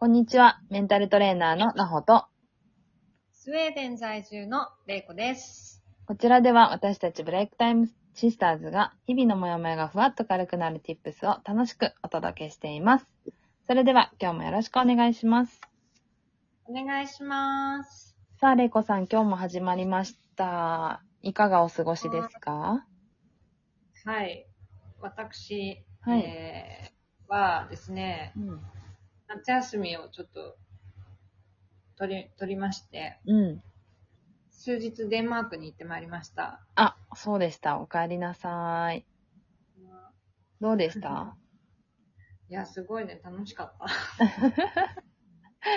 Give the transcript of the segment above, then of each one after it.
こんにちは。メンタルトレーナーのなほと、スウェーデン在住のレイコです。こちらでは私たちブレイクタイムシスターズが日々のモヤモヤがふわっと軽くなる tips を楽しくお届けしています。それでは今日もよろしくお願いします。お願いします。さあ、れいこさん今日も始まりました。いかがお過ごしですか？はい。私、はいえーはですね、うん。夏休みをちょっと取り、取りまして、うん。数日デンマークに行ってまいりました。あ、そうでした。お帰りなさい。どうでした？いや、すごいね、楽しかった。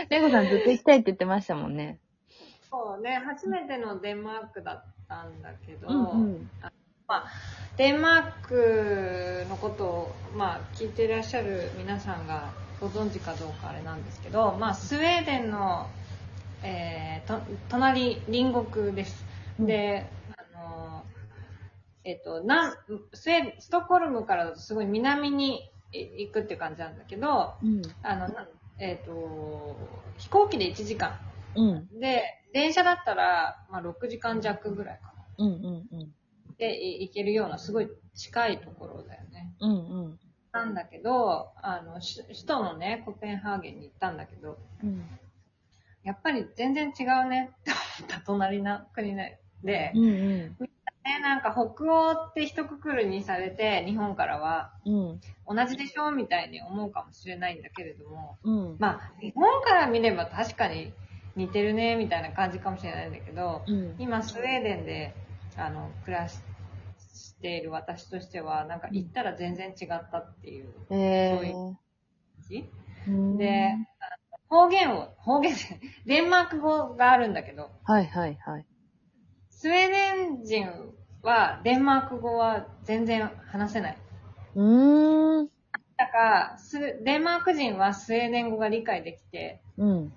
れいこさんずっと行きたいって言ってましたもんね。そうね、初めてのデンマークだったんだけど、うんまあ、デンマークのことを、まあ、聞いていらっしゃる皆さんがご存知かどうかあれなんですけど、まあ、スウェーデンの、えーと隣隣国です。で、あのえっ、となんスウェストックホルムからだとすごい南に行くって感じなんだけどうん。あの、えっと飛行機で1時間うん。で電車だったら、まあ、6時間弱ぐらいかなうん。うん。うん。でい行けるようなすごい近いところだよね。うん。うん。なんだけど、あの、し首都のね、コペンハーゲンに行ったんだけど、うん。やっぱり全然違うねって思った隣の国で。で、うん。ね、なんか北欧って一括りにされて、日本からはうん。同じでしょみたいに思うかもしれないんだけれども、うん。まあ、日本から見れば確かに似てるね、みたいな感じかもしれないんだけど、うん。今スウェーデンであの暮らしている私としてはなんか行ったら全然違ったっていうえそういー。感じ、うんで、方言を方言でデンマーク語があるんだけどはいはいはい。スウェーデン人はデンマーク語は全然話せないうーん。だからスデンマーク人はスウェーデン語が理解できてうん。理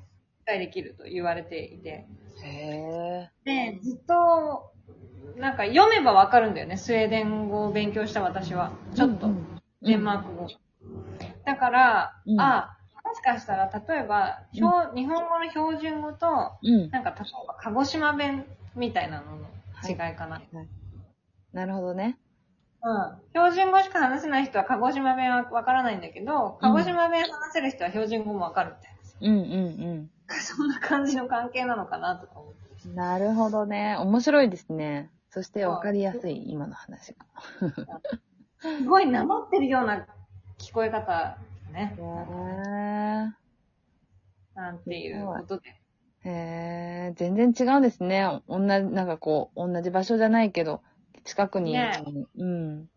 解できると言われていてへでずっとなんか読めばわかるんだよねスウェーデン語を勉強した私はちょっと。デンマーク語。だから、うんあ、もしかしたら、例えば、標日本語の標準語と、うん。なんか、例えば、鹿児島弁みたいなのの違いかな。なるほどね。うん。標準語しか話せない人は鹿児島弁はわからないんだけど、鹿児島弁話せる人は標準語もわかるみたいうんうんな。そんな感じの関係なのかなとか思って。うん。なるほどね。面白いですね。そしてわかりやすい、今の話が。すごい名乗ってるような聞こえ方ね。へなんていうことで。ー。へー。全然違うんですね。同じ、なんかこう、同じ場所じゃないけど、近くにいるのに。うん。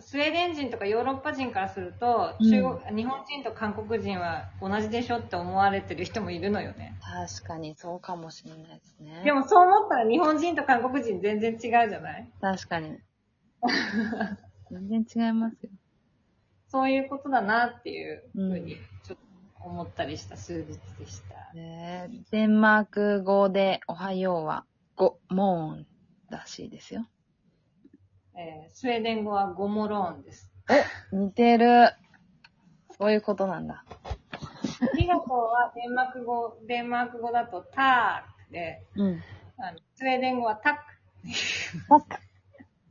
スウェーデン人とかヨーロッパ人からすると、うん中国、日本人と韓国人は同じでしょって思われてる人もいるのよね。確かにそうかもしれないですね。でもそう思ったら日本人と韓国人全然違うじゃない？確かに。全然違いますよ。そういうことだなっていうふうに、ちょっと思ったりした数日でした。ねえデンマーク語でおはようは、ゴ、モーンらしいですよ。えースウェーデン語はゴモローンです。似てる。そういうことなんだ。ありがとうはデンマーク語、デンマーク語だとタークで、うん。あのスウェーデン語は tack。 tack。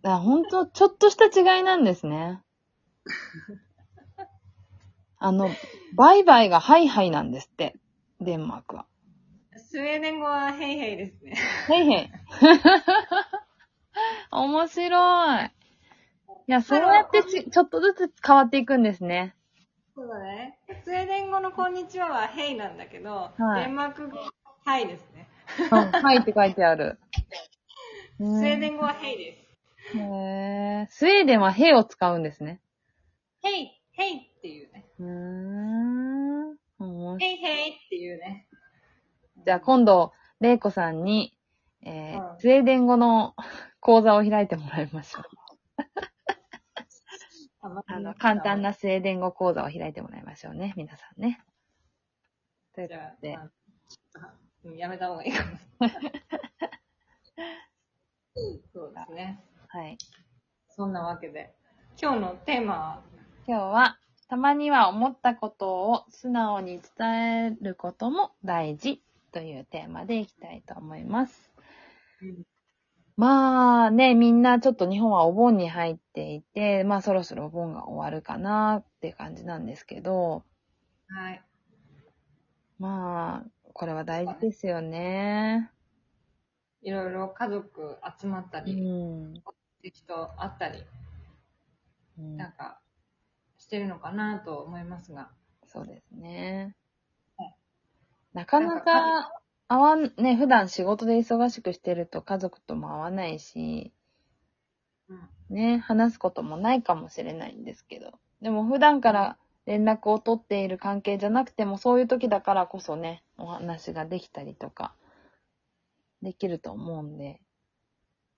あ、ほんと、ちょっとした違いなんですね。あの、バイバイがハイハイなんですって。デンマークは。スウェーデン語はヘイヘイですね。ヘイヘイ。面白い。いや、そうやってちちょっとずつ変わっていくんですね。そうだね。スウェーデン語のこんにちははヘイなんだけど、はいデンマーク語はハイですね。うん、はいって書いてある。ス スウェーデン語はヘイです。へースウェーデンはヘイを使うんですね。ヘイ、ヘイっていうね。うーん。ヘイヘイっていうね。じゃあ今度、レイコさんに、えーうんスウェーデン語の講座を開いてもらいましょう。あまあの、簡単なスウェーデン語講座を開いてもらいましょうね、皆さんね。というじゃあことで、やめた方がいいかも。そうですね。はい。そんなわけで。今日のテーマは、今日は、たまには思ったことを素直に伝えることも大事というテーマでいきたいと思います。まあね、みんなちょっと日本はお盆に入っていて、まあそろそろお盆が終わるかなって感じなんですけど、はい。まあ、これは大事ですよね。いろいろ家族集まったうり、ん。人会ったり、うんなんか、してるのかなと思いますが。そうですねはい。なかなか会わん、ね、普段仕事で忙しくしてると家族とも会わないし、うん。ね、話すこともないかもしれないんですけど。でも普段から連絡を取っている関係じゃなくても、そういう時だからこそね、お話ができたりとか、できると思うんで、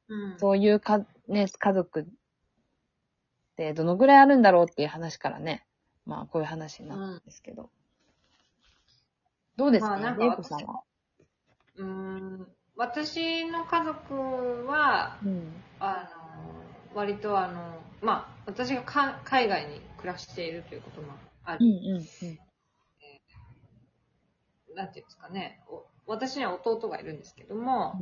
うん。そういうか、ね、家族ってどのぐらいあるんだろうっていう話からね、まあこういう話になったんですけど。どうですか、まあなんかさんは？うーん。私の家族は、うん。あの、割とあの、まあ、私がか海外に暮らしているということもあうんり、うんなんていうんですかね、お私には弟がいるんですけども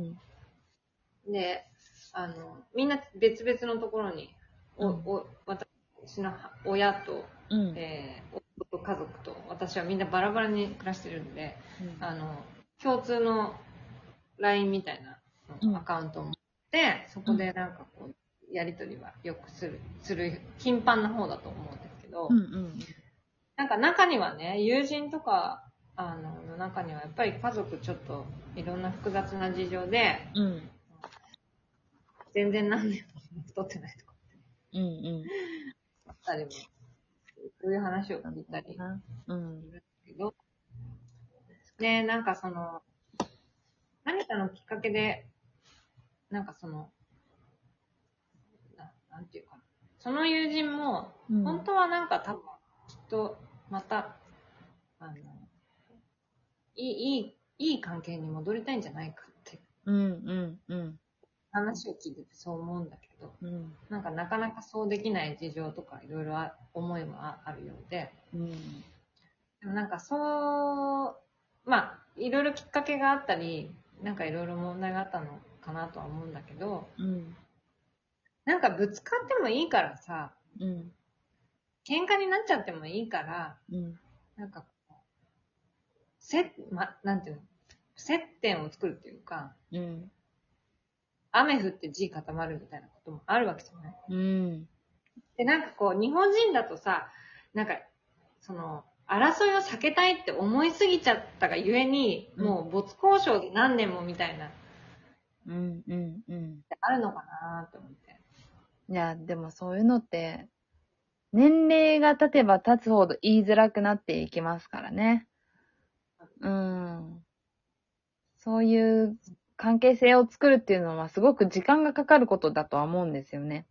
う、ん。で、あの、みんな別々のところに、お、うんお、私の親と、うん。えー、夫と家族と、私はみんなバラバラに暮らしてるんで、うんあの、共通の LINE みたいうんなアカウントを持って、そこでなんかこう、やりとりはよくする、する、頻繁な方だと思うんですけど、うんうんなんか中にはね、友人とか、あの、の中にはやっぱり家族ちょっといろんな複雑な事情で、うん。うん。全然何年も太ってないとかうんうん。あったりも、そういう話を聞いたりすうん。るんですけど、で、なんかその、何かのきっかけで、なんかその、ななんていうかな。その友人も、うん本当はなんか多分、きっと、また、あの、いい、いい、いい関係に戻りたいんじゃないかってうんうんうん。話を聞いててそう思うんだけど、うん。なんかなかなかそうできない事情とかいろいろあ思いもああるようで、うん。でもなんかそう、まあ、いろいろきっかけがあったり、なんかいろいろ問題があったのかなとは思うんだけど、うん。なんかぶつかってもいいからさ、うん。喧嘩になっちゃってもいいから、うん。なんかこう、せ、ま、なんていうの、接点を作るっていうか、うん。雨降って地固まるみたいなこともあるわけじゃない？うん。で、なんかこう、日本人だとさ、なんか、その、争いを避けたいって思いすぎちゃったがゆえに、うんもう没交渉で何年もみたいな、うん。うん。うん。あるのかなと思って。いや、でもそういうのって、年齢が経てば経つほど言いづらくなっていきますからね。うん。そういう関係性を作るっていうのはすごく時間がかかることだとは思うんですよね。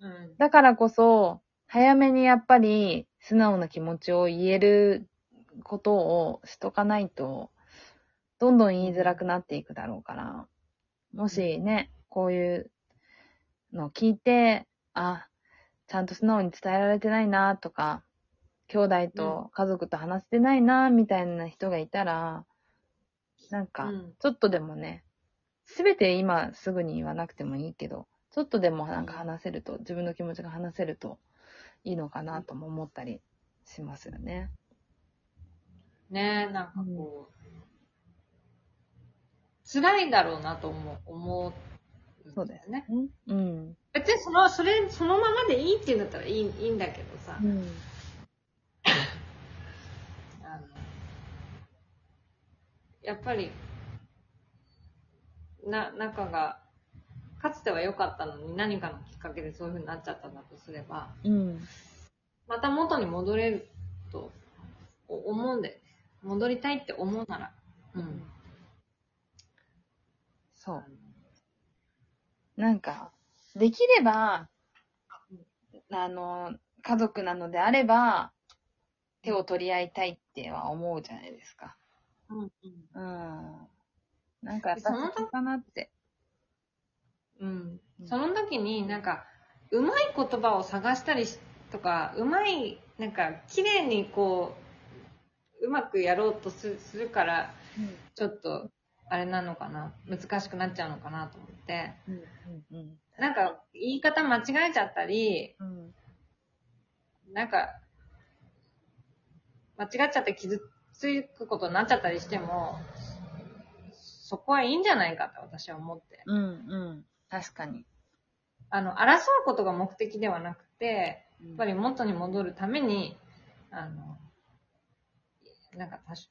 うん。だからこそ、早めにやっぱり素直な気持ちを言えることをしとかないと、どんどん言いづらくなっていくだろうから、もしね、こういうのを聞いて、あ、ちゃんと素直に伝えられてないなとか、兄弟と家族と話してないなみたいな人がいたら、なんかうん、ちょっとでもね、すべて今すぐに言わなくてもいいけど、ちょっとでもなんか話せると、自分の気持ちが話せるといいのかなとも思ったりしますよね。ねなんかこう、辛いだろうなと思う、思う。そうですね。うん。別にその、それ、そのままでいいっていうんだったらいい、いいんだけどさ、うん。あの、やっぱり、な、仲が、かつては良かったのに何かのきっかけでそういう風になっちゃったんだとすれば、うん。また元に戻れるとお思うんで、戻りたいって思うなら、うん。そう。なんか、できれば、あの、家族なのであれば、手を取り合いたいっては思うじゃないですか。うんうんうん。なんかやっぱりかなって。うん。その時になんか、うまい言葉を探したりしとか、うまいなんか、綺麗にこう、うまくやろうとすするから、ちょっと、あれなのかな、難しくなっちゃうのかなと思って、うん。うん。うん。なんか、言い方間違えちゃったり、うん。なんか、間違っちゃって傷つくことになっちゃったりしても、そこはいいんじゃないかと私は思って。うん。うん。確かに。あの、争うことが目的ではなくて、ややっぱり元に戻るために、あの、なんか多少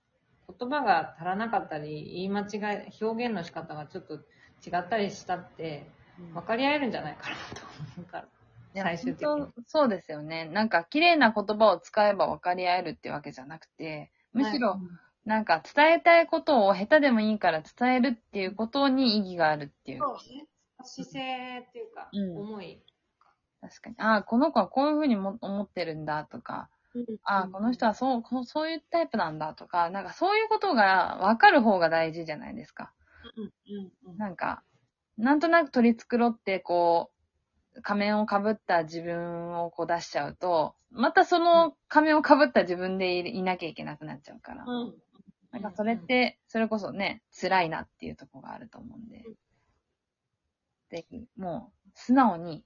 言葉が足らなかったり、言い間違い、表現の仕方がちょっと違ったりしたって、分かり合えるんじゃないかなと思うから。最終的にそうですよね。なんか、綺麗な言葉を使えば分かり合えるっていうわけじゃなくて、むしろ、なんか、伝えたいことを下手でもいいから伝えるっていうことに意義があるっていう。そうね。姿勢っていうか、うん思い。確かに。ああ、この子はこういうふうにも思ってるんだとか、ああ、この人はそう、こそういうタイプなんだとか、なんかそういうことが分かる方が大事じゃないですか。うんうんうんなんか、なんとなく取り繕って、こう、仮面を被った自分をこう出しちゃうと、またその仮面を被った自分でいいなきゃいけなくなっちゃうから。うんなんかそれって、それこそね、辛いなっていうところがあると思うんで。ぜひ、もう、素直に、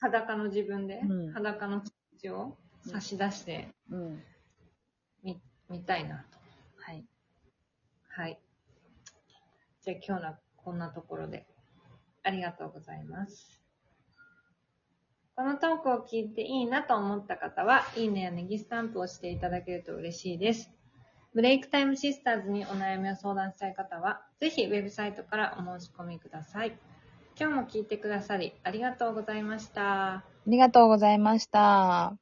裸の自分で、うん裸の血を差し出してうん。み、見たいなと。はい。はい。じゃあ今日はこんなところで。ありがとうございます。このトークを聞いていいなと思った方は、いいねやネギスタンプをしていただけると嬉しいです。ブレイクタイムシスターズにお悩みを相談したい方は、ぜひウェブサイトからお申し込みください。今日も聞いてくださりありがとうございました。ありがとうございました。